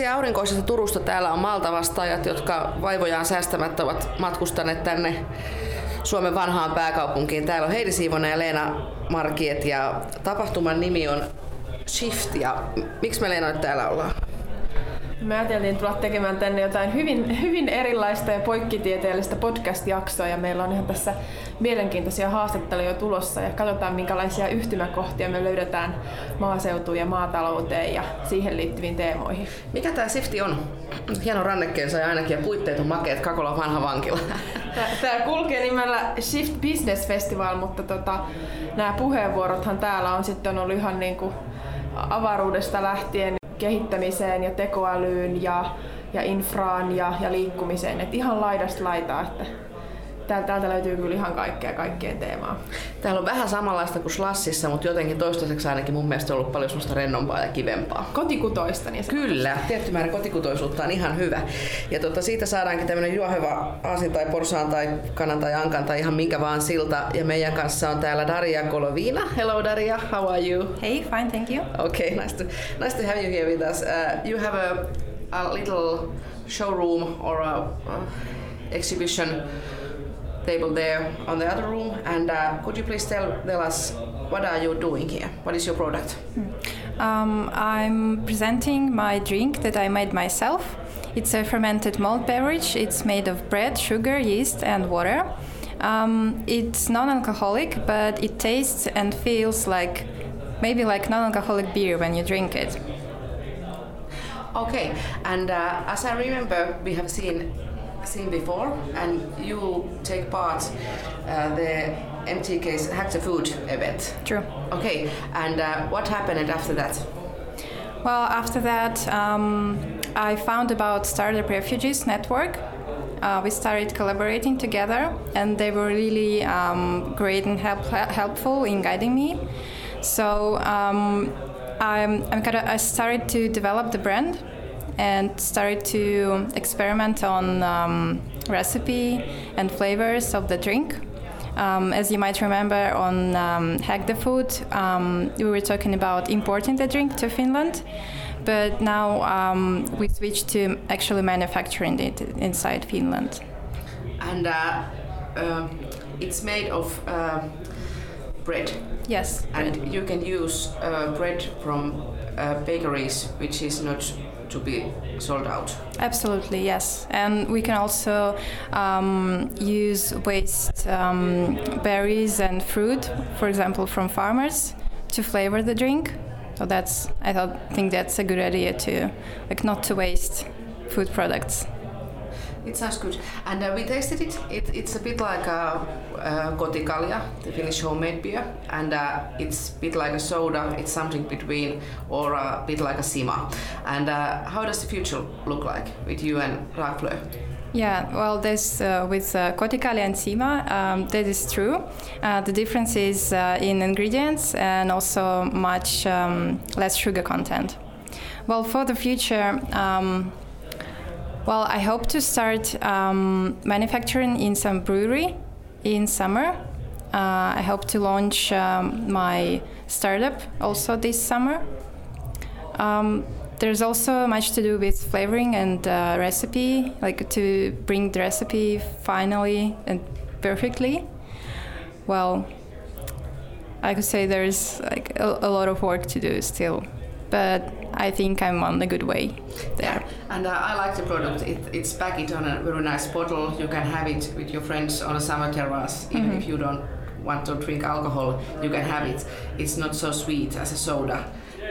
terveisiä aurinkoisesta Turusta. Täällä on Malta-vastaajat, jotka vaivojaan säästämättä ovat matkustaneet tänne Suomen vanhaan pääkaupunkiin. Täällä on Heidi Siivonen ja Leena Markiet ja tapahtuman nimi on Shift. Ja miksi me Leena täällä ollaan? Me ajateltiin tulla tekemään tänne jotain hyvin, hyvin erilaista ja poikkitieteellistä podcast-jaksoa ja meillä on ihan tässä mielenkiintoisia haastatteluja tulossa ja katsotaan minkälaisia yhtymäkohtia me löydetään maaseutuun ja maatalouteen ja siihen liittyviin teemoihin. Mikä tämä Sifti on? Hieno rannekkeensa ja ainakin ja puitteet on makeet, Kakola vanha vankila. Tämä kulkee nimellä Shift Business Festival, mutta tota, nämä puheenvuorothan täällä on sitten ollut ihan niin kuin avaruudesta lähtien kehittämiseen ja tekoälyyn ja, ja infraan ja, ja liikkumiseen. Et ihan laidasta laitaa, että täältä, täältä löytyy kyllä ihan kaikkea kaikkeen teemaa. Täällä on vähän samanlaista kuin Slassissa, mutta jotenkin toistaiseksi ainakin mun mielestä on ollut paljon semmoista rennompaa ja kivempaa. Kotikutoista niin Kyllä, tietty määrä kotikutoisuutta on ihan hyvä. Ja tota, siitä saadaankin tämmöinen juoheva aasin tai porsaan tai kanan tai ankan tai ihan minkä vaan silta. Ja meidän kanssa on täällä Daria Kolovina. Hello Daria, how are you? Hey, fine, thank you. Okay, nice to, nice to have you here with us. Uh, you have a, a little showroom or a uh, exhibition table there on the other room. And uh, could you please tell, tell us what are you doing here? What is your product? Um, I'm presenting my drink that I made myself. It's a fermented malt beverage. It's made of bread, sugar, yeast, and water. Um, it's non-alcoholic, but it tastes and feels like maybe like non-alcoholic beer when you drink it. Okay, and uh, as I remember, we have seen seen before, and you take part uh, the MTK's Hack the Food event. True. Okay, and uh, what happened after that? Well, after that, um, I found about Startup Refugees Network. Uh, we started collaborating together, and they were really um, great and help, helpful in guiding me. So um, I'm, I'm kind of, I started to develop the brand and started to experiment on um, recipe and flavors of the drink. Um, as you might remember on um, Hack the Food, um, we were talking about importing the drink to Finland, but now um, we switched to actually manufacturing it inside Finland. And uh, uh, it's made of uh, bread. Yes. And bread. you can use uh, bread from uh, bakeries, which is not to be sold out. Absolutely, yes. And we can also um, use waste um, berries and fruit, for example, from farmers, to flavor the drink. So that's I thought think that's a good idea to like not to waste food products. It sounds good. And uh, we tasted it. it. It's a bit like a, a Kotikalja, the Finnish homemade beer, and uh, it's a bit like a soda. It's something between, or a bit like a Sima. And uh, how does the future look like with you and Rakflö? Yeah, well, uh, with uh, Kotikali and Sima, um, that is true. Uh, the difference is uh, in ingredients and also much um, less sugar content. Well, for the future, um, well, I hope to start um, manufacturing in some brewery in summer. Uh, I hope to launch um, my startup also this summer. Um, there's also much to do with flavoring and uh, recipe, like to bring the recipe finally and perfectly. Well, I could say there's like a, a lot of work to do still, but I think I'm on a good way there. And uh, I like the product. It, it's packaged on a very nice bottle. You can have it with your friends on a summer terrace, even Mhm. if you don't want to drink alcohol. You can have it. It's not so sweet as a soda,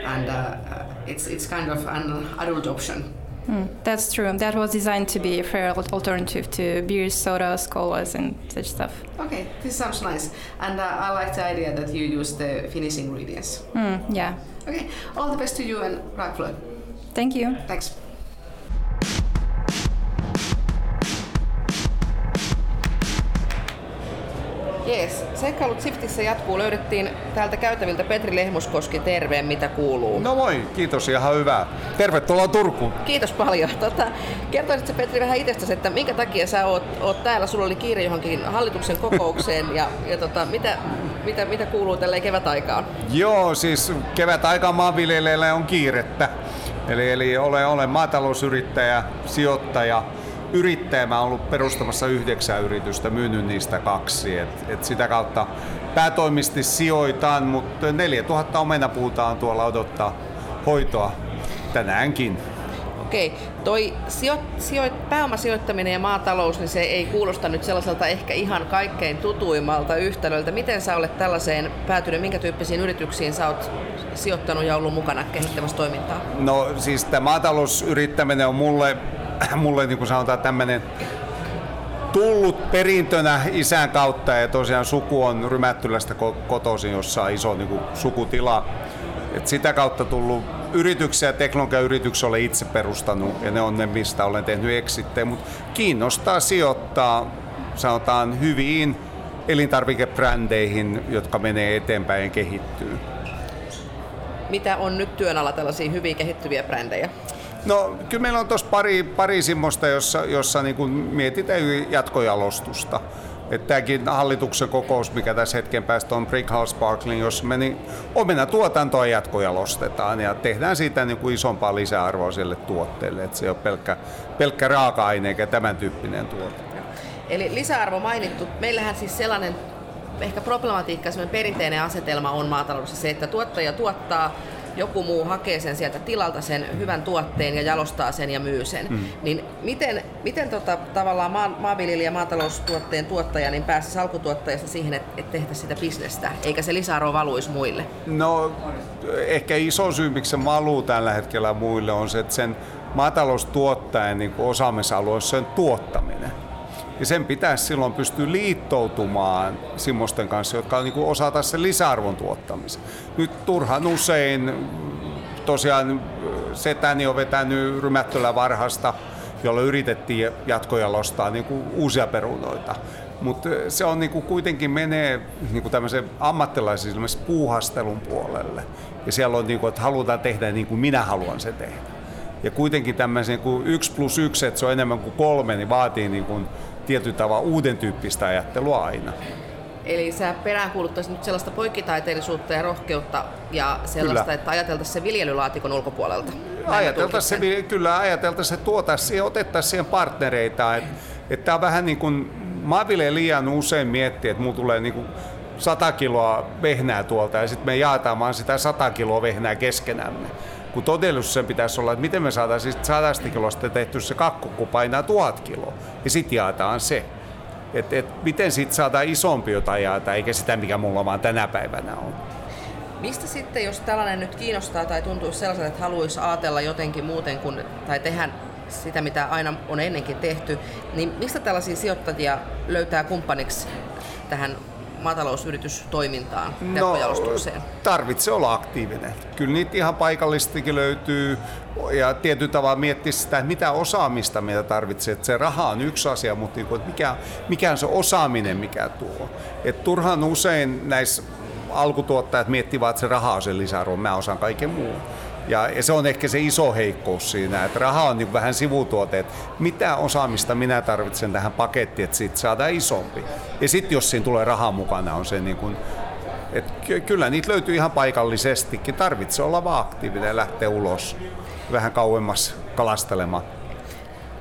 and uh, uh, it's it's kind of an adult option. Mm, that's true. That was designed to be a fair alternative to beers, sodas, colas, and such stuff. Okay, this sounds nice, and uh, I like the idea that you use the Finnish ingredients. Mm, yeah. Okay, all the best to you and Rakflö. Thank you. Thanks. Jees, seikkailut Siftissä jatkuu. Löydettiin täältä käytäviltä Petri Lehmuskoski terveen, mitä kuuluu. No moi, kiitos ihan hyvää. Tervetuloa Turkuun. Kiitos paljon. Tota, kertoisitko Petri vähän itsestäsi, että minkä takia sä oot, oot täällä? Sulla oli kiire johonkin hallituksen kokoukseen ja, ja tota, mitä, mitä, mitä kuuluu tälle kevätaikaan? Joo, siis kevät aika maanviljelijöillä on kiirettä. Eli, eli olen, olen maatalousyrittäjä, sijoittaja, yrittäjä. Mä ollut perustamassa yhdeksän yritystä, myynyt niistä kaksi. Et, et sitä kautta päätoimisesti sijoitan, mutta 4000 omenapuuta on tuolla odottaa hoitoa tänäänkin. Okei, toi sijo, sijo, pääomasijoittaminen ja maatalous, niin se ei kuulosta nyt sellaiselta ehkä ihan kaikkein tutuimmalta yhtälöltä. Miten sä olet tällaiseen päätynyt, minkä tyyppisiin yrityksiin sä oot sijoittanut ja ollut mukana kehittämässä toimintaa? No siis tämä maatalousyrittäminen on mulle, mulle niin kuin sanotaan tämmöinen tullut perintönä isän kautta ja tosiaan suku on Rymättylästä kotoisin, jossa on iso niin kuin, sukutila. Et sitä kautta tullut yrityksiä ja teknologiayrityksiä olen itse perustanut ja ne on ne, mistä olen tehnyt eksittejä, mutta kiinnostaa sijoittaa sanotaan hyviin elintarvikebrändeihin, jotka menee eteenpäin ja kehittyy. Mitä on nyt työn alla tällaisia hyviä kehittyviä brändejä? No kyllä meillä on tuossa pari, pari semmoista, jossa, jossa niin kuin mietitään jatkojalostusta. Että tämäkin hallituksen kokous, mikä tässä hetken päästä on Brickhouse Sparkling, jos me niin omena tuotantoa jatkojalostetaan ja tehdään siitä niin kuin isompaa lisäarvoa sille tuotteelle. Että se ole pelkkä, pelkkä raaka-aine eikä tämän tyyppinen tuote. Eli lisäarvo mainittu. Meillähän siis sellainen ehkä problematiikka, sellainen perinteinen asetelma on maataloudessa se, että tuottaja tuottaa joku muu hakee sen sieltä tilalta sen hyvän tuotteen ja jalostaa sen ja myy sen. Mm. Niin miten, miten tota, tavallaan maa, maanviljelijä ja maataloustuotteen tuottaja niin pääsisi alkutuottajasta siihen, että et tehtäisiin sitä bisnestä, eikä se lisäarvo valuisi muille? No ehkä iso syy, miksi se valuu tällä hetkellä muille on se, että sen maataloustuottajan niin osaamisalue on sen tuottaminen. Ja sen pitäisi silloin pystyä liittoutumaan semmoisten kanssa, jotka niin osata sen lisäarvon tuottamisen. Nyt turhan usein tosiaan setäni on vetänyt Rymättölä varhasta, jolla yritettiin jatkojalostaa niin kuin uusia perunoita. Mutta se on niin kuin kuitenkin menee niin kuin tämmöisen ammattilaisen puuhastelun puolelle. Ja siellä on, niin kuin, että halutaan tehdä niin kuin minä haluan se tehdä. Ja kuitenkin tämmöisen kuin yksi plus yksi, että se on enemmän kuin kolme, niin vaatii niin kuin tietyllä tavalla uuden tyyppistä ajattelua aina. Eli sä peräänkuuluttaisit nyt sellaista poikkitaiteellisuutta ja rohkeutta ja sellaista, kyllä. että ajateltaisiin se viljelylaatikon ulkopuolelta. Ajateltaisiin se, kyllä ajateltaisiin se tuotaisiin ja otettaisiin siihen partnereita. Että et tämä on vähän niin kuin, maanviljelijä liian usein miettii, että mulla tulee niin kuin 100 kiloa vehnää tuolta ja sitten me jaetaan vaan sitä 100 kiloa vehnää keskenämme kun todellisuus sen pitäisi olla, että miten me saataisiin sadasta kilosta tehty se kakku, kun painaa tuhat kiloa, ja sitten jaetaan se. Et, et, miten siitä saadaan isompi jotain jaeta, eikä sitä, mikä mulla vaan tänä päivänä on. Mistä sitten, jos tällainen nyt kiinnostaa tai tuntuu sellaiselta, että haluaisi ajatella jotenkin muuten kuin, tai tehdä sitä, mitä aina on ennenkin tehty, niin mistä tällaisia sijoittajia löytää kumppaniksi tähän maatalousyritystoimintaan, no, tarvitsee olla aktiivinen. Kyllä niitä ihan paikallistikin löytyy ja tietyllä tavalla miettiä sitä, mitä osaamista meitä tarvitsee. Että se raha on yksi asia, mutta niin kuin, että mikä, mikä on se osaaminen, mikä tuo. Et turhan usein näissä alkutuottajat miettivät, että se raha on se lisäarvo, mä osaan kaiken muun. Ja, ja se on ehkä se iso heikkous siinä, että raha on niin vähän sivutuote, että mitä osaamista minä tarvitsen tähän pakettiin, että siitä saadaan isompi. Ja sitten jos siinä tulee rahaa mukana, on se niin kuin, että kyllä niitä löytyy ihan paikallisestikin. Tarvitsee olla vaan aktiivinen ja lähteä ulos vähän kauemmas kalastelemaan.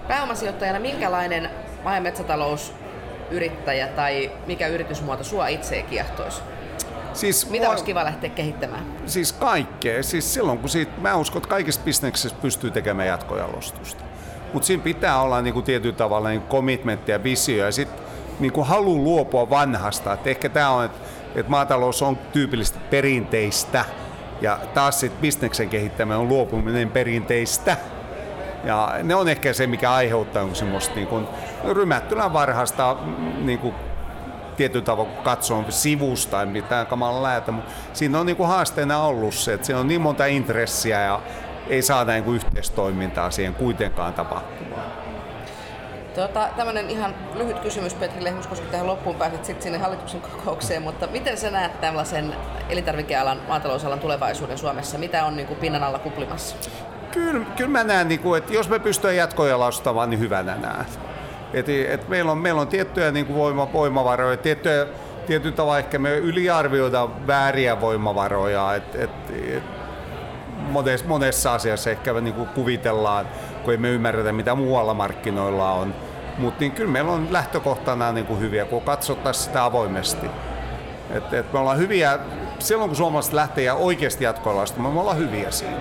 Pääomasijoittajana minkälainen maa- ja metsätalousyrittäjä tai mikä yritysmuoto sua itse kiehtoisi? Siis Mitä mua, olisi kiva lähteä kehittämään? Siis kaikkea. Siis silloin kun siitä, mä uskon, että kaikissa bisneksissä pystyy tekemään jatkojalostusta. Mutta siinä pitää olla niinku tietyllä tavalla niinku commitmentti ja visio ja sitten niinku halu luopua vanhasta. Et ehkä tämä on, että et maatalous on tyypillisesti perinteistä ja taas sitten bisneksen kehittäminen on luopuminen perinteistä. Ja ne on ehkä se, mikä aiheuttaa semmoista niin kuin rymättylän varhasta niin kuin tietyllä tavalla katsoa sivusta, ei mitään kamala lähetä, mutta siinä on niin kuin haasteena ollut se, että siinä on niin monta intressiä ja ei saada niin kuin yhteistoimintaa siihen kuitenkaan tapahtumaan. Tota, tämmöinen ihan lyhyt kysymys Petri Lehmus, koska tähän loppuun pääset sitten sinne hallituksen kokoukseen, mutta miten sä näet tällaisen elintarvikealan, maatalousalan tulevaisuuden Suomessa? Mitä on niin kuin pinnan alla kuplimassa? Kyllä, kyllä mä näen, niin kuin, että jos me pystymme jatkojalostamaan, niin hyvänä näen. Et, et meillä, on, meillä on tiettyjä niin kuin voima, voimavaroja, tiettyjä, tietyllä tavalla ehkä me yliarvioidaan vääriä voimavaroja. Et, et, et, monessa, monessa asiassa ehkä niin kuin kuvitellaan, kun emme ymmärretä mitä muualla markkinoilla on. Mutta niin kyllä meillä on lähtökohtana niin kuin hyviä, kun katsottaisiin sitä avoimesti. Et, et me ollaan hyviä, silloin kun suomalaiset lähtee ja oikeasti jatkoilla me ollaan hyviä siinä.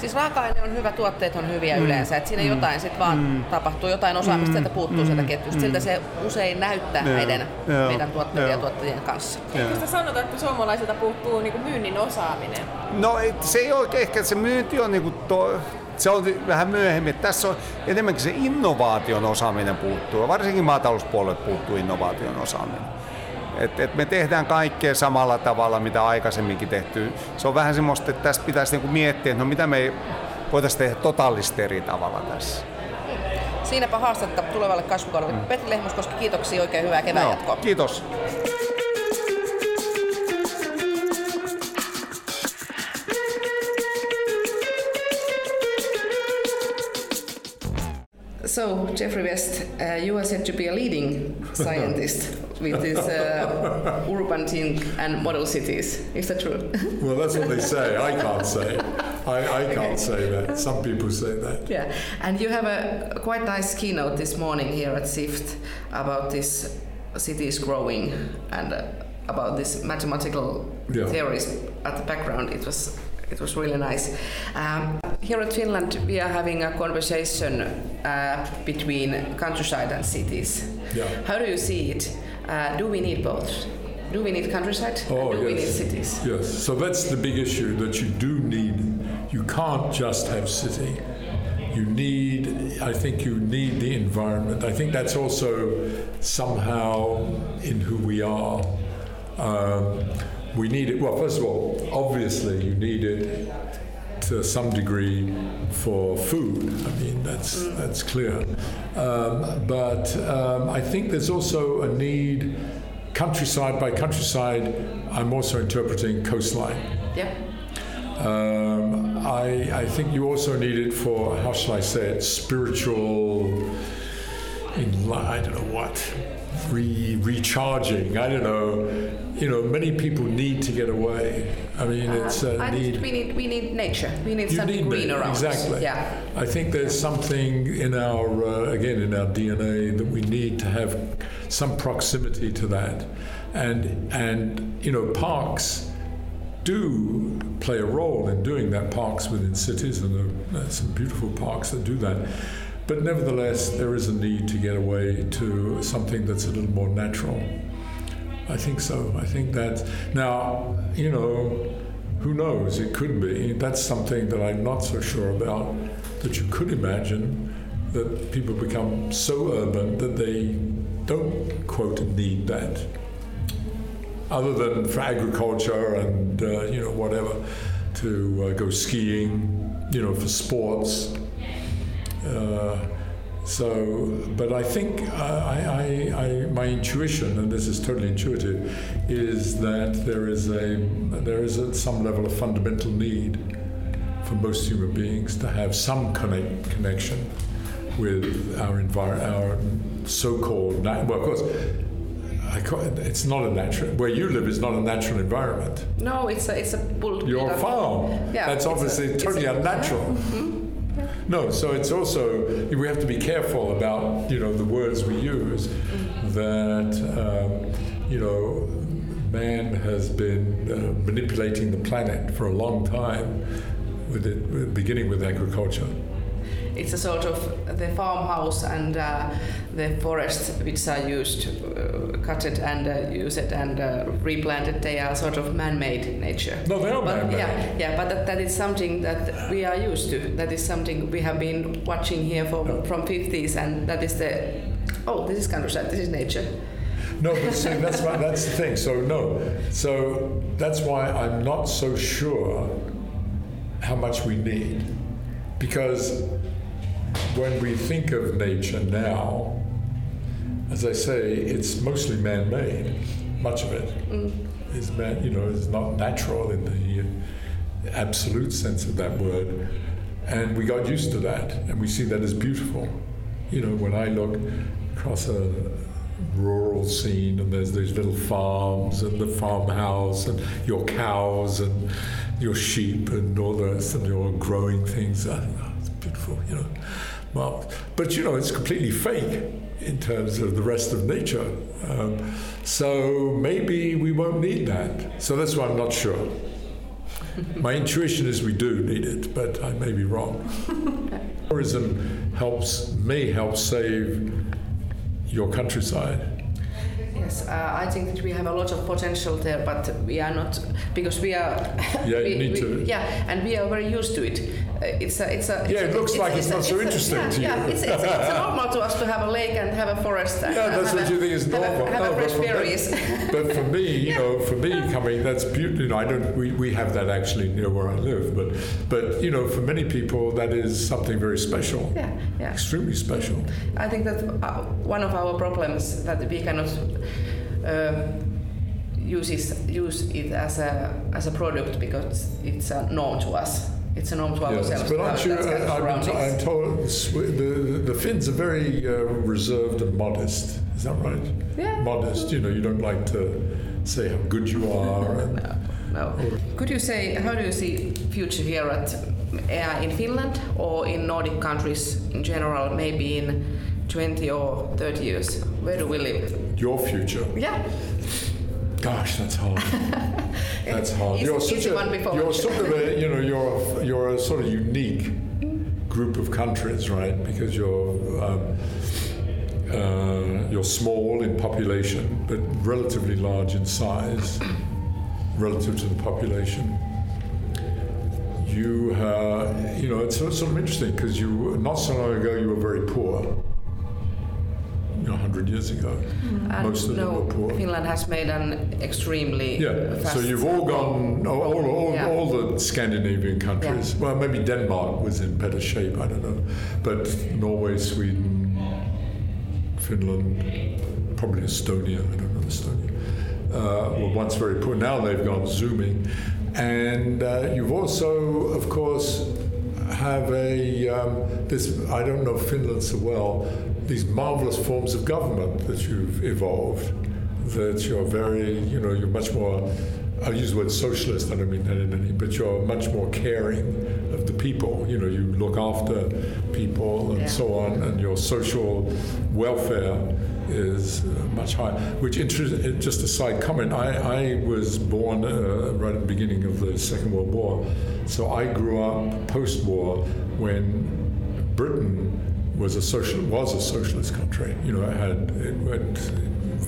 Siis raaka-aine on hyvä, tuotteet on hyviä mm. yleensä, että siinä mm. jotain sitten vaan mm. tapahtuu, jotain osaamista mm. sieltä puuttuu mm. sieltä ketjusta. Mm. Siltä se usein näyttää yeah. meidän, yeah. meidän tuotteiden ja tuottajien kanssa. Eikö sitä sanota, että suomalaisilta puuttuu niinku myynnin osaaminen? No se ei ole ehkä, se myynti on niinku to, se on vähän myöhemmin. Tässä on enemmänkin se innovaation osaaminen puuttuu. Varsinkin maatalouspuolelle puuttuu innovaation osaaminen. Et, et me tehdään kaikkea samalla tavalla, mitä aikaisemminkin tehty. Se on vähän semmoista, että tässä pitäisi niinku miettiä, että no mitä me voitaisiin tehdä totaalisesti eri tavalla tässä. Siinäpä haastetta tulevalle kasvukaudelle. Mm. Petri Lehmuskoski, kiitoksia oikein hyvää kevään no, jatkoa. Kiitos. So, Jeffrey West, uh, you are said to be a leading scientist with this uh, urban think and model cities. Is that true? well, that's what they say. I can't say. I, I can't okay. say that. Some people say that. Yeah, and you have a quite nice keynote this morning here at SIFT about this cities growing and uh, about this mathematical yeah. theories at the background. It was it was really nice. Um, here in Finland, we are having a conversation uh, between countryside and cities. Yeah. How do you see it? Uh, do we need both? Do we need countryside? Oh, do yes. we need cities? Yes. So that's the big issue that you do need. You can't just have city. You need, I think you need the environment. I think that's also somehow in who we are. Um, we need it. Well, first of all, obviously, you need it to some degree for food. I mean, that's that's clear. Um, but um, I think there's also a need, countryside by countryside. I'm also interpreting coastline. Yeah. Um, I, I think you also need it for how shall I say it spiritual. In, I don't know what re- recharging. I don't know. You know, many people need to get away. I mean, uh, it's a need. We need we need nature. We need something need green around. Exactly. Yeah. I think there's something in our uh, again in our DNA that we need to have some proximity to that, and and you know parks do play a role in doing that. Parks within cities, and there's some beautiful parks that do that. But nevertheless, there is a need to get away to something that's a little more natural. I think so. I think that now, you know, who knows? It could be. That's something that I'm not so sure about. That you could imagine that people become so urban that they don't, quote, need that. Other than for agriculture and, uh, you know, whatever, to uh, go skiing, you know, for sports. Uh, so, but I think I, I, I, my intuition, and this is totally intuitive, is that there is a there is a, some level of fundamental need for most human beings to have some connect, connection with our environment, our so-called well, of course. It, it's not a natural. Where you live is not a natural environment. No, it's a it's a bull. Your farm. Yeah, that's obviously a, totally unnatural. Mm-hmm. No, so it's also we have to be careful about you know the words we use. That um, you know, man has been uh, manipulating the planet for a long time, with it beginning with agriculture it's a sort of the farmhouse and uh, the forest which are used, uh, cut it and uh, use it and uh, it. They are sort of man-made nature. No, they are but, man-made. Yeah, yeah, but that, that is something that we are used to. That is something we have been watching here from no. from 50s, and that is the oh, this is countryside. This is nature. No, but see, that's my, that's the thing. So no, so that's why I'm not so sure how much we need, because when we think of nature now, as I say, it's mostly man-made. Much of it mm. is man, you know, is not natural in the absolute sense of that word, and we got used to that, and we see that as beautiful. You know, when I look across a rural scene, and there's these little farms and the farmhouse and your cows and your sheep and all the rest, and you're growing things. I Oh, it's beautiful, you know. Well, but you know, it's completely fake in terms of the rest of nature. Um, so maybe we won't need that. So that's why I'm not sure. My intuition is we do need it, but I may be wrong. Tourism helps, may help save your countryside. Yes, uh, I think that we have a lot of potential there, but we are not because we are. Yeah, we, you need we- to- Yeah, and we are very used to it. Uh, it's a, it's a. Yeah, it looks like it's not so a- interesting yeah, to you. Yeah, it's, it's, it's normal to us to have a lake and have a forest. And Yeah, have that's a, what you think is have normal. A, have No, a but fresh for me- berries. But for me, you know, for me coming, that's beautiful. You know, I don't. We, we have that actually near where I live, but but you know, for many people, that is something very special, yeah, yeah. extremely special. I think that uh, one of our problems that we cannot uh, use is, use it as a as a product because it's a norm to us. It's a norm to Yes, ourselves. but aren't you? that uh, I'm, I'm told the, the the Finns are very uh, reserved and modest. Is that right? Yeah. Modest. You know, you don't like to say how good you are. And, No, no. Could you say how do you see future here at uh, in Finland or in Nordic countries in general? Maybe in 20 or 30 years, where do we live? your future. Yeah, Gosh, that's hard. That's hard. You're such a, you're sort of a, you know, you're a, you're a sort of unique group of countries, right? Because you're um, uh, you're small in population, but relatively large in size relative to the population. You, uh, you know, it's sort of interesting because you not so long ago you were very poor. You know, hundred years ago, and most of them were poor. Finland has made an extremely Yeah, fast so you've all gone, all, all, all, Yeah. all the Scandinavian countries. Well, maybe Denmark was in better shape, I don't know. But Norway, Sweden, Finland, probably Estonia, I don't know Estonia, uh, were once very poor. Now they've gone zooming. And uh, you've also, of course, have a, um, this, I don't know Finland so well, these marvelous forms of government that you've evolved that you're very, you know, you're much more, I'll use the word socialist, I don't mean that in any, but you're much more caring of the people. You know, you look after people and Yeah. so on, and your social welfare is uh, much higher. Which, inter- just a side comment, I, I was born uh, right at the beginning of the Second World War, so I grew up post war when Britain was a social was a socialist country. You know, it had it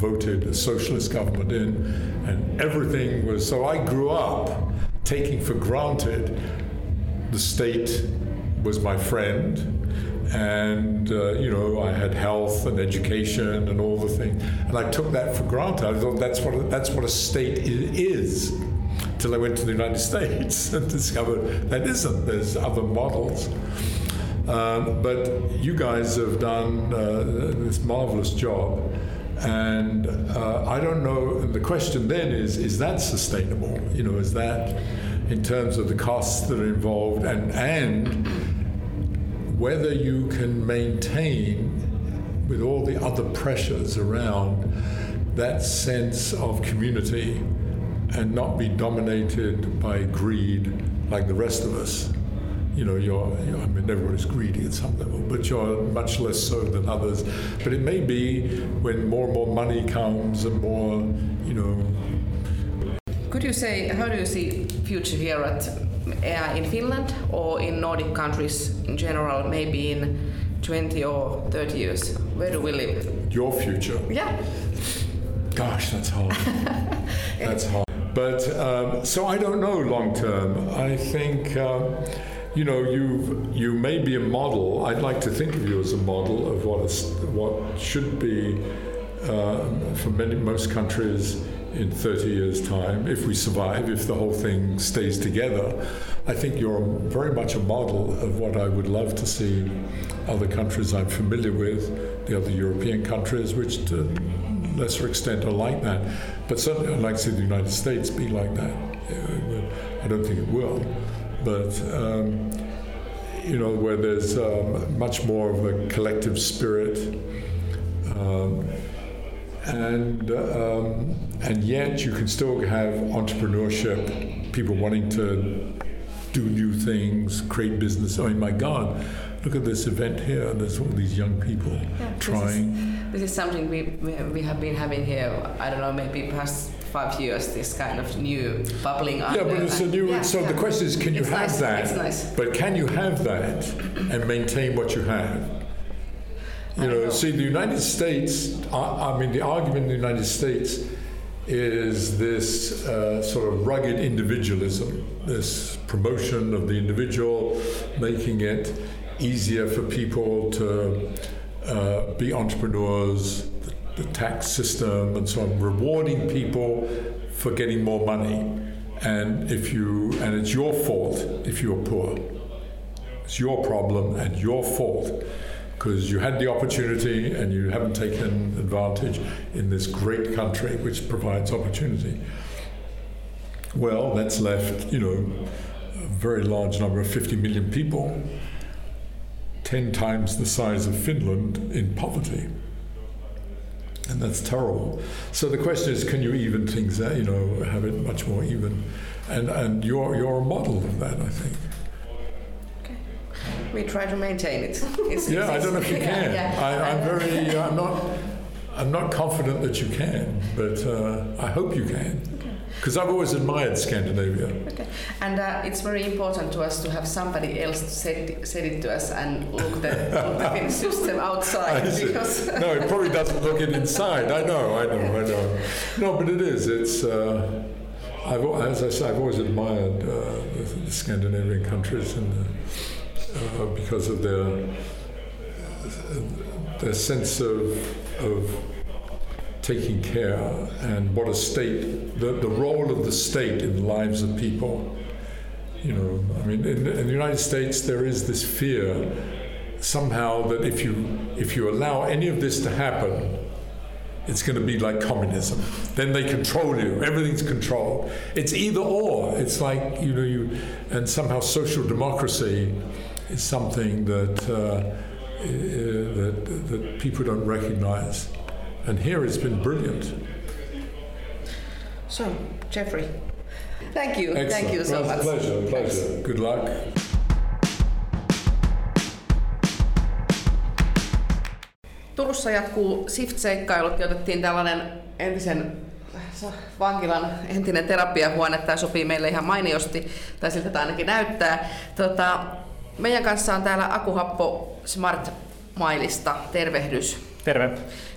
voted a socialist government in, and everything was. So I grew up taking for granted the state was my friend, and uh, you know I had health and education and all the things, and I took that for granted. I thought that's what that's what a state is. Till I went to the United States and discovered that isn't. There's other models. Um, but you guys have done uh, this marvelous job. And uh, I don't know, the question then is is that sustainable? You know, is that in terms of the costs that are involved and, and whether you can maintain, with all the other pressures around, that sense of community and not be dominated by greed like the rest of us. You know, you're, you're, I mean, everybody's greedy at some level, but you're much less so than others. But it may be when more and more money comes and more, you know, Could you say how do you see future here at uh, in Finland or in Nordic countries in general? Maybe in 20 or 30 years, where do we live? your future. Yeah, Gosh, that's hard. that's hard. But um, so I don't know long term. I think um, you know you you may be a model. I'd like to think of you as a model of what is, what should be uh, for many most countries in 30 years' time, if we survive, if the whole thing stays together. I think you're very much a model of what I would love to see other countries I'm familiar with, the other European countries, which to lesser extent are like that. But certainly I'd like to see the United States be like that. Uh, I don't think it will. But, um, you know, where there's um, much more of a collective spirit. Um, and um, and yet you can still have entrepreneurship, people wanting to do new things, create business. I mean, my God, look at this event here. There's all these young people Yeah, this trying. This is something we, we we have been having here. I don't know, maybe past five years. This kind of new bubbling up. Yeah, but it's a new. Yeah, so yeah. the question is, can you It's have nice, that? it's nice. But can you have that and maintain what you have? You know, know. see, the United States. I, I mean, the argument in the United States is this uh, sort of rugged individualism, this promotion of the individual, making it easier for people to uh, be entrepreneurs, the, tax system, and so on, rewarding people for getting more money. And if you, and it's your fault if you're poor. It's your problem and your fault because you had the opportunity and you haven't taken advantage in this great country which provides opportunity. Well, that's left, you know, a very large number of 50 million people, 10 times the size of Finland in poverty. And that's terrible. So the question is, can you even things out, you know, have it much more even? And, and you're, you're a model of that, I think. Okay. We try to maintain it. It's, Yeah, I don't know if you can. yeah. I, I'm very, uh, I'm not, I'm not confident that you can, but uh, I hope you can. Because I've always admired Scandinavia. Okay. And uh, it's very important to us to have somebody else said, said it to us and look the, look the system outside because no, it probably doesn't look it inside. I know, I know, I know. No, but it is. It's. Uh, I've, as I say, I've always admired uh, the, the Scandinavian countries and uh, because of their their sense of of taking care and what a state, the, the role of the state in the lives of people. You know, I mean, in, in the United States, there is this fear somehow that if you if you allow any of this to happen, it's going to be like communism. Then they control you. Everything's controlled. It's either or. It's like you know you, and somehow social democracy is something that uh, that that people don't recognize. And here it's been brilliant. So, Jeffrey, thank you. Thank Excellent. you so Well, much. it's a Pleasure, pleasure. Good luck. Turussa jatkuu SIFT-seikkailut ja otettiin tällainen entisen vankilan entinen terapiahuone. Tämä sopii meille ihan mainiosti, tai siltä tämä ainakin näyttää. Tota, meidän kanssa on täällä Akuhappo Smart Mailista. Tervehdys. Terve.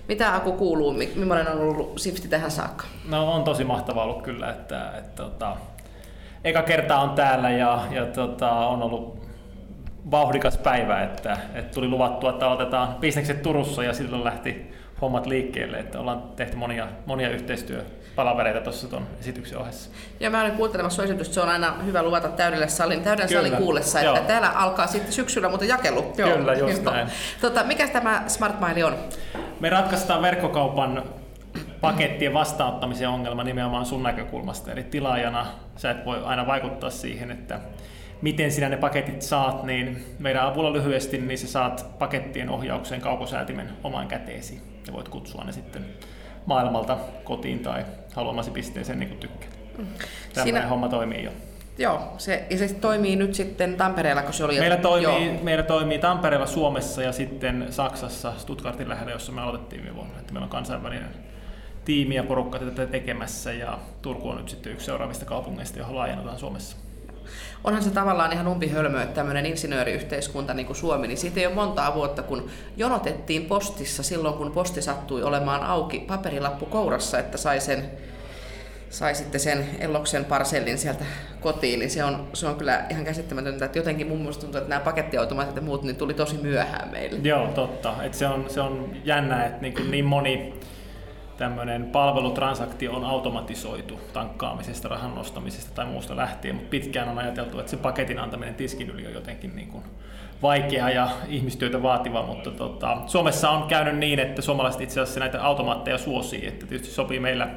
Mitä Aku kuuluu? Mi- Millainen on ollut Sifti tähän saakka? No on tosi mahtavaa ollut kyllä, että, että, tota, eka kertaa on täällä ja, ja tota, on ollut vauhdikas päivä, että, että tuli luvattua, että aloitetaan bisnekset Turussa ja silloin lähti hommat liikkeelle, että ollaan tehty monia, monia yhteistyöpalavereita tuossa tuon esityksen ohessa. Ja mä olin kuuntelemassa esitystä, se on aina hyvä luvata täydelle salin, täyden Kyllä, salin kuullessa, joo. että täällä alkaa sitten syksyllä muuten jakelu. Kyllä, just näin. Tota, mikä tämä Smart Maili on? Me ratkaistaan verkkokaupan pakettien vastaanottamisen ongelma nimenomaan sun näkökulmasta. Eli tilaajana sä et voi aina vaikuttaa siihen, että miten sinä ne paketit saat, niin meidän avulla lyhyesti niin sä saat pakettien ohjaukseen kaukosäätimen omaan käteesi ja voit kutsua ne sitten maailmalta kotiin tai haluamasi pisteeseen niin kuin tykkäät. Tämmöinen Siinä- homma toimii jo. Joo, se, ja se toimii nyt sitten Tampereella, kun se oli... Meillä toimii, Joo. meillä toimii Tampereella, Suomessa ja sitten Saksassa Stuttgartin lähellä, jossa me aloitettiin viime vuonna. Että meillä on kansainvälinen tiimi ja porukka tätä tekemässä ja Turku on nyt sitten yksi seuraavista kaupungeista, johon laajennetaan Suomessa. Onhan se tavallaan ihan umpihölmö, että tämmöinen insinööriyhteiskunta niin kuin Suomi, niin siitä ei ole montaa vuotta, kun jonotettiin postissa silloin, kun posti sattui olemaan auki paperilappu kourassa, että sai sen sai sitten sen Elloksen parsellin sieltä kotiin, niin se on, se on kyllä ihan käsittämätöntä, että jotenkin mun mielestä tuntuu, että nämä pakettiautomaatit ja muut niin tuli tosi myöhään meille. Joo, totta. Et se, on, se on jännä, että niin, niin moni tämmöinen palvelutransaktio on automatisoitu tankkaamisesta, rahan nostamisesta tai muusta lähtien, mutta pitkään on ajateltu, että se paketin antaminen tiskin yli on jotenkin niin kuin vaikeaa ja ihmistyötä vaativa, mutta tota, Suomessa on käynyt niin, että suomalaiset itse asiassa näitä automaatteja suosii, että tietysti sopii meillä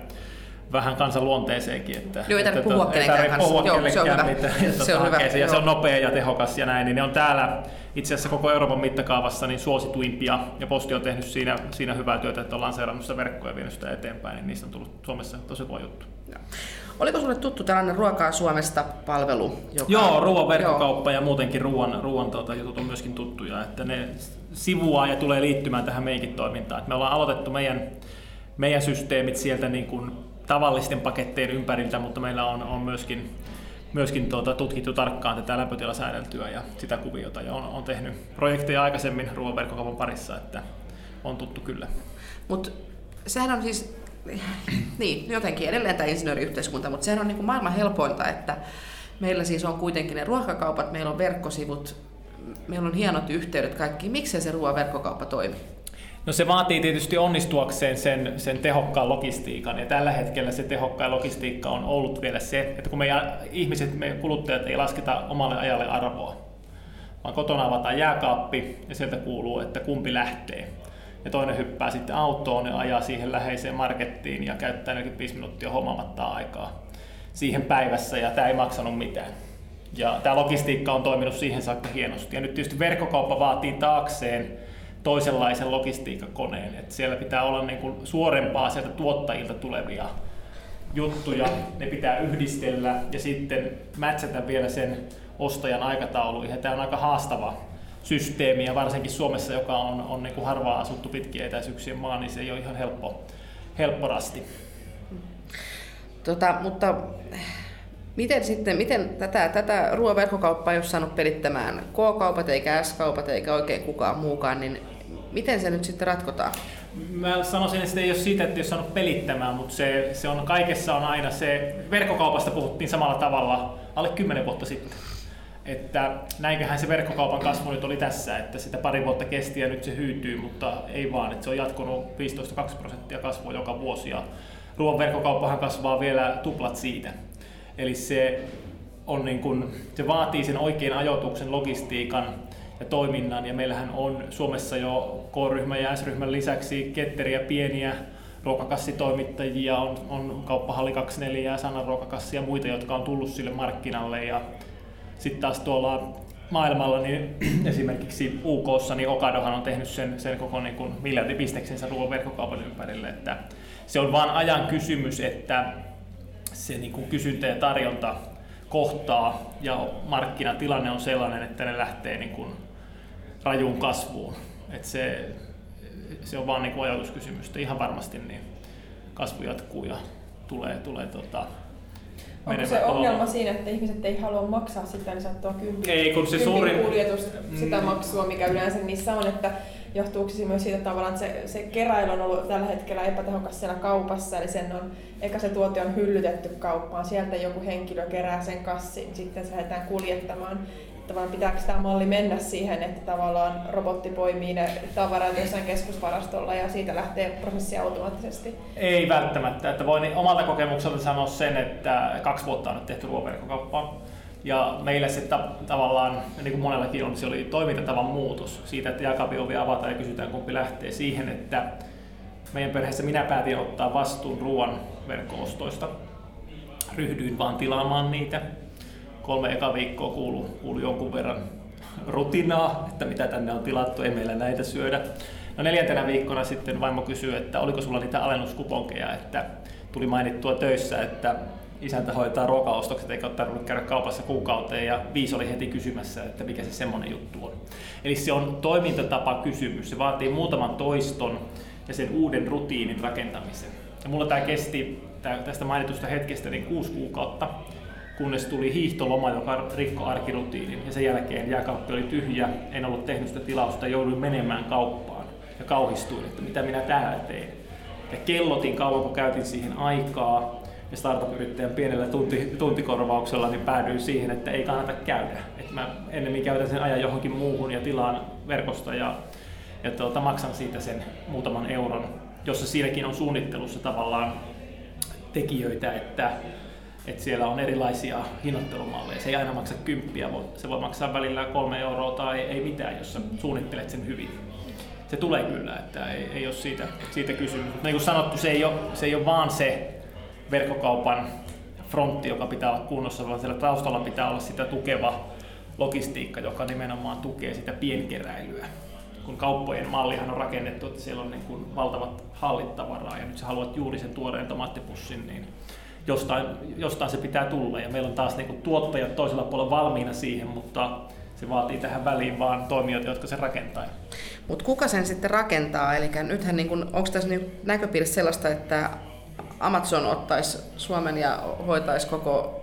vähän kansan luonteeseenkin. Että, Joo, ei tarvitse puhua ei tarvitse kenenkään puhua kanssa. Joo, se on hyvä. mitään, Se on tota, hyvä, Ja joo. se on nopea ja tehokas ja näin, niin ne on täällä itse asiassa koko Euroopan mittakaavassa niin suosituimpia, ja Posti on tehnyt siinä, siinä hyvää työtä, että on lanseerannut sitä verkkoa ja vienyt sitä eteenpäin, niin niistä on tullut Suomessa tosi kova juttu. Oliko sulle tuttu tällainen Ruokaa Suomesta palvelu? Joka... Joo, ruoan verkkokauppa ja muutenkin ruoan, ruoan tuota, jutut on myöskin tuttuja, että ne sivuaa ja tulee liittymään tähän meidänkin toimintaan. Et me ollaan aloitettu meidän, meidän systeemit sieltä niin kuin tavallisten paketteiden ympäriltä, mutta meillä on, on myöskin, myöskin tuota, tutkittu tarkkaan tätä lämpötilasäädeltyä ja sitä kuviota ja on, on tehnyt projekteja aikaisemmin ruoan verkkokaupan parissa, että on tuttu kyllä. Mutta sehän on siis, niin jotenkin edelleen tämä insinööriyhteiskunta, mutta sehän on niin kuin maailman helpointa, että meillä siis on kuitenkin ne ruokakaupat, meillä on verkkosivut, meillä on hienot yhteydet kaikki. Miksei se ruoan verkkokauppa toimi? No se vaatii tietysti onnistuakseen sen, sen tehokkaan logistiikan ja tällä hetkellä se tehokkaan logistiikka on ollut vielä se, että kun meidän ihmiset, meidän kuluttajat ei lasketa omalle ajalle arvoa, vaan kotona avataan jääkaappi ja sieltä kuuluu, että kumpi lähtee. Ja toinen hyppää sitten autoon ja ajaa siihen läheiseen markettiin ja käyttää 45 minuuttia hommaamatta aikaa siihen päivässä ja tämä ei maksanut mitään. Ja tämä logistiikka on toiminut siihen saakka hienosti. Ja nyt tietysti verkkokauppa vaatii taakseen toisenlaisen logistiikkakoneen. Että siellä pitää olla niin kuin suorempaa sieltä tuottajilta tulevia juttuja, ne pitää yhdistellä ja sitten mätsätä vielä sen ostajan aikatauluihin. Tämä on aika haastava systeemi ja varsinkin Suomessa, joka on, on niin kuin harvaa asuttu pitkien etäisyyksien maa, niin se ei ole ihan helppo, helppo rasti. Tota, mutta miten sitten, miten tätä, tätä ruoan verkkokauppaa ei ole saanut pelittämään K-kaupat eikä S-kaupat eikä oikein kukaan muukaan, niin miten se nyt sitten ratkotaan? Mä sanoisin, että se ei ole siitä, että ei ole saanut pelittämään, mutta se, se on kaikessa on aina se, verkkokaupasta puhuttiin samalla tavalla alle 10 vuotta sitten. Että näinköhän se verkkokaupan kasvu nyt oli tässä, että sitä pari vuotta kesti ja nyt se hyytyy, mutta ei vaan, että se on jatkunut 15-20 prosenttia kasvua joka vuosi ja ruoan verkkokauppahan kasvaa vielä tuplat siitä. Eli se, on niin kuin, se vaatii sen oikean ajoituksen, logistiikan ja toiminnan. Ja meillähän on Suomessa jo K-ryhmän ja S-ryhmän lisäksi ketteriä pieniä ruokakassitoimittajia, on, on kauppahalli 24 ja Sanan ruokakassi ja muita, jotka on tullut sille markkinalle. Ja sitten taas tuolla maailmalla, niin esimerkiksi UKssa, niin Okadohan on tehnyt sen, sen koko niin kuin miljardibisneksensä ruoan verkkokaupan ympärille, että se on vain ajan kysymys, että se niin kuin kysyntä ja tarjonta kohtaa ja markkinatilanne on sellainen, että ne lähtee niin kuin rajuun kasvuun. Et se, se on vaan niin kuin ajatuskysymystä. Ihan varmasti niin kasvu jatkuu ja tulee, tulee tota, Onko se ongelma siinä, että ihmiset ei halua maksaa sitä niin sanottua kympin, Ei, kun se suurin- kuljetusta, sitä Mm. maksua, mikä yleensä niissä on, että johtuuko se myös siitä tavallaan, että se, se keräily on ollut tällä hetkellä epätehokas siellä kaupassa, eli sen on, eka se tuote on hyllytetty kauppaan, sieltä joku henkilö kerää sen kassin, sitten se lähdetään kuljettamaan. Tavallaan pitääkö tämä malli mennä siihen, että tavallaan robotti poimii ne tavarat jossain keskusvarastolla ja siitä lähtee prosessi automaattisesti? Ei välttämättä. Että voin omalta kokemukselta sanoa sen, että kaksi vuotta on nyt tehty ruokaverkkokauppaa. Ja meillä se ta- tavallaan, niin kuin monellakin on, se oli toimintatavan muutos siitä, että jakapi avataan ja kysytään kumpi lähtee siihen, että meidän perheessä minä päätin ottaa vastuun ruoan verkkoostoista. Ryhdyin vaan tilaamaan niitä. Kolme eka viikkoa kuulu, kuulu jonkun verran rutinaa, että mitä tänne on tilattu, ei meillä näitä syödä. No neljäntenä viikkona sitten vaimo kysyi, että oliko sulla niitä alennuskuponkeja, että tuli mainittua töissä, että isäntä hoitaa ruokaostokset eikä ole tarvinnut käydä kaupassa kuukauteen ja viisi oli heti kysymässä, että mikä se semmoinen juttu on. Eli se on toimintatapa kysymys, se vaatii muutaman toiston ja sen uuden rutiinin rakentamisen. Ja mulla tämä kesti tästä mainitusta hetkestä niin kuusi kuukautta, kunnes tuli hiihtoloma, joka rikkoi arkirutiinin. Ja sen jälkeen jääkaappi oli tyhjä, en ollut tehnyt sitä tilausta, jouduin menemään kauppaan ja kauhistuin, että mitä minä täällä teen. Ja kellotin kauan, kun käytin siihen aikaa ja startup-yrittäjän pienellä tunti, tuntikorvauksella, niin päädyin siihen, että ei kannata käydä. Että mä ennemmin käytän sen ajan johonkin muuhun ja tilaan verkosta ja, ja tuota, maksan siitä sen muutaman euron, jossa siinäkin on suunnittelussa tavallaan tekijöitä, että, että siellä on erilaisia hinnoittelumalleja. Se ei aina maksa kymppiä, se voi maksaa välillä kolme euroa tai ei mitään, jos sä suunnittelet sen hyvin. Se tulee kyllä, että ei, ei ole siitä, siitä kysymys. Mutta niin kuin sanottu, se ei ole, se ei ole vaan se, verkkokaupan frontti, joka pitää olla kunnossa, vaan siellä taustalla pitää olla sitä tukeva logistiikka, joka nimenomaan tukee sitä pienkeräilyä. Kun kauppojen mallihan on rakennettu, että siellä on niin kuin valtavat hallit tavaraa ja nyt sä haluat juuri sen tuoreen tomaattipussin, niin jostain, jostain se pitää tulla. Ja meillä on taas niin kuin tuottajat toisella puolella valmiina siihen, mutta se vaatii tähän väliin vaan toimijoita, jotka sen rakentaa. Mutta kuka sen sitten rakentaa? Eli nythän niin kun, onko tässä niin näköpiirissä sellaista, että Amazon ottaisi Suomen ja hoitaisi koko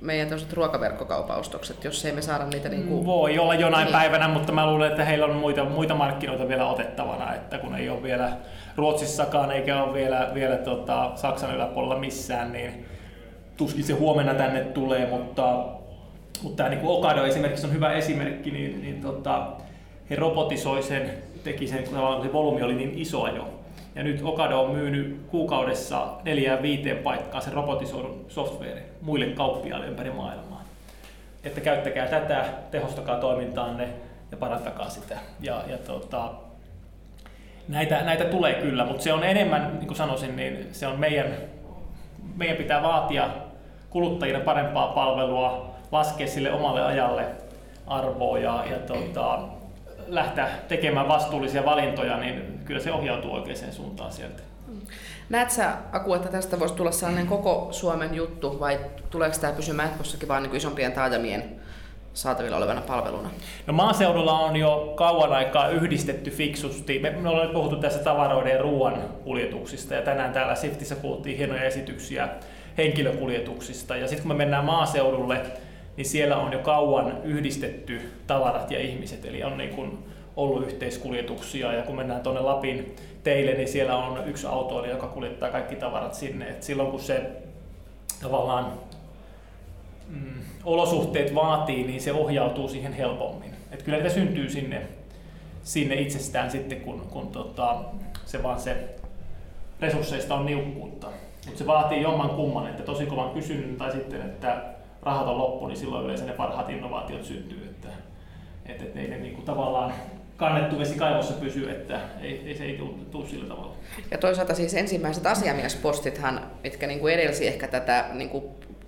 meidän ruokaverkkokaupaustokset, jos ei me saada niitä niin kuin... Voi olla jonain niin. päivänä, mutta mä luulen, että heillä on muita, muita markkinoita vielä otettavana, että kun ei ole vielä Ruotsissakaan eikä ole vielä, vielä tota, Saksan yläpuolella missään, niin tuskin se huomenna tänne tulee, mutta, mutta tämä niin Okado esimerkiksi on hyvä esimerkki, niin, niin tota, he robotisoi sen, teki sen, kun se volyymi oli niin iso jo, ja nyt Okado on myynyt kuukaudessa neljään viiteen paikkaa sen robotisoidun software muille kauppiaille ympäri maailmaa. Että käyttäkää tätä, tehostakaa toimintaanne ja parantakaa sitä. Ja, ja tota, näitä, näitä tulee kyllä, mutta se on enemmän, niin kuin sanoisin, niin se on meidän, meidän pitää vaatia kuluttajille parempaa palvelua, laskea sille omalle ajalle arvoa ja, ja tota, lähteä tekemään vastuullisia valintoja, niin kyllä se ohjautuu oikeaan suuntaan sieltä. Näet sä, Aku, että tästä voisi tulla sellainen koko Suomen juttu vai tuleeko tämä pysymään jatkossakin vain niin isompien taajamien saatavilla olevana palveluna? No maaseudulla on jo kauan aikaa yhdistetty fiksusti. Me, me ollaan puhuttu tässä tavaroiden ja ruoan kuljetuksista ja tänään täällä Siftissä kuultiin hienoja esityksiä henkilökuljetuksista. Ja sitten kun me mennään maaseudulle, niin siellä on jo kauan yhdistetty tavarat ja ihmiset, eli on niin kuin ollut yhteiskuljetuksia ja kun mennään tuonne Lapin teille, niin siellä on yksi auto, joka kuljettaa kaikki tavarat sinne. Et silloin kun se tavallaan mm, olosuhteet vaatii, niin se ohjautuu siihen helpommin. Et kyllä niitä syntyy sinne, sinne itsestään sitten, kun, kun tota, se vaan se resursseista on niukkuutta. Mutta se vaatii jomman kumman, että tosi kovan kysynnän tai sitten, että rahat on loppu, niin silloin yleensä ne parhaat innovaatiot syntyy. Että, että, ei ne niin kuin tavallaan kannettu vesi kaivossa pysyy, että ei, ei se ei tule sillä tavalla. Ja toisaalta siis ensimmäiset asiamiespostithan, mitkä niin kuin edelsi ehkä tätä niin kuin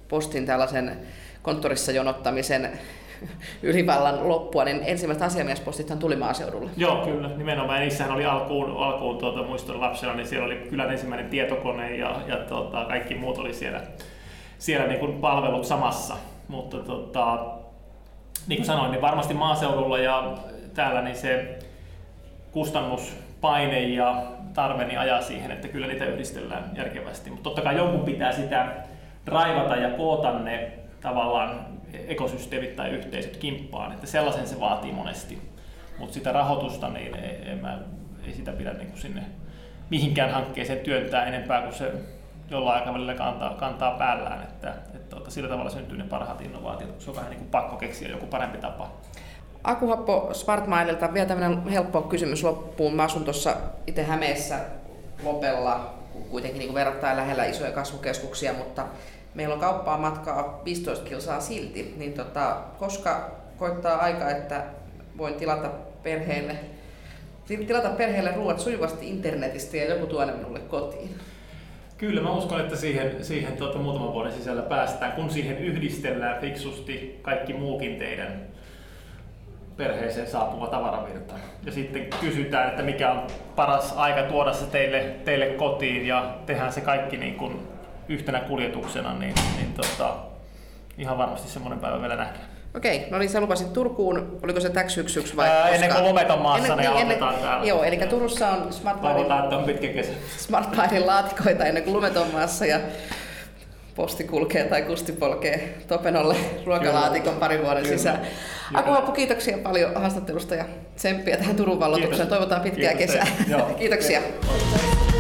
postin tällaisen konttorissa jonottamisen ylivallan loppua, niin ensimmäiset asiamiespostithan tuli maaseudulle. Joo, kyllä. Nimenomaan. Niissähän oli alkuun, alkuun tuota, muiston lapsena, niin siellä oli kylän ensimmäinen tietokone ja, ja tuota, kaikki muut oli siellä siellä niin kuin palvelut samassa. Mutta tota, niin kuin sanoin, niin varmasti maaseudulla ja täällä niin se kustannuspaine ja tarve niin ajaa siihen, että kyllä niitä yhdistellään järkevästi. Mutta totta kai jonkun pitää sitä raivata ja koota ne tavallaan ekosysteemit tai yhteisöt kimppaan, että sellaisen se vaatii monesti. Mutta sitä rahoitusta, niin ei, ei, mä, ei sitä pidä niin kuin sinne mihinkään hankkeeseen työntää enempää kuin se jollain aikavälillä kantaa, kantaa päällään, että, että tuota, sillä tavalla syntyy ne parhaat innovaatiot, se on vähän niin kuin pakko keksiä joku parempi tapa. Akuhappo Smartmindilta vielä tämmöinen helppo kysymys loppuun. Mä asun tuossa itse Hämeessä Lopella, kuitenkin niin kuin verrattain lähellä isoja kasvukeskuksia, mutta meillä on kauppaa matkaa 15 kilsaa silti, niin tota, koska koittaa aika, että voin tilata perheelle, tilata perheelle ruoat sujuvasti internetistä ja joku tuo ne minulle kotiin? Kyllä, mä uskon, että siihen, siihen tuota, muutaman vuoden sisällä päästään, kun siihen yhdistellään fiksusti kaikki muukin teidän perheeseen saapuva tavaravirta. Ja sitten kysytään, että mikä on paras aika tuoda se teille, teille kotiin ja tehdään se kaikki niin kuin yhtenä kuljetuksena, niin, niin tota, ihan varmasti semmoinen päivä vielä nähdään. Okei, no niin sä lupasit Turkuun, oliko se täksi syksyksi vai Ää, koska? Ennen kuin lomet on maassa, ennen, niin ennen, täällä. Joo, eli Turussa on Smart on pitkä kesä. Laatikoita ennen kuin lumet on maassa ja posti kulkee tai kusti polkee Topenolle ruokalaatikon parin vuoden Kyllä. sisään. Aku Happu, kiitoksia paljon haastattelusta ja tsemppiä tähän Turun vallotukseen. Toivotaan pitkää Kiitos kesää. Kiitoksia. Kiitoksia.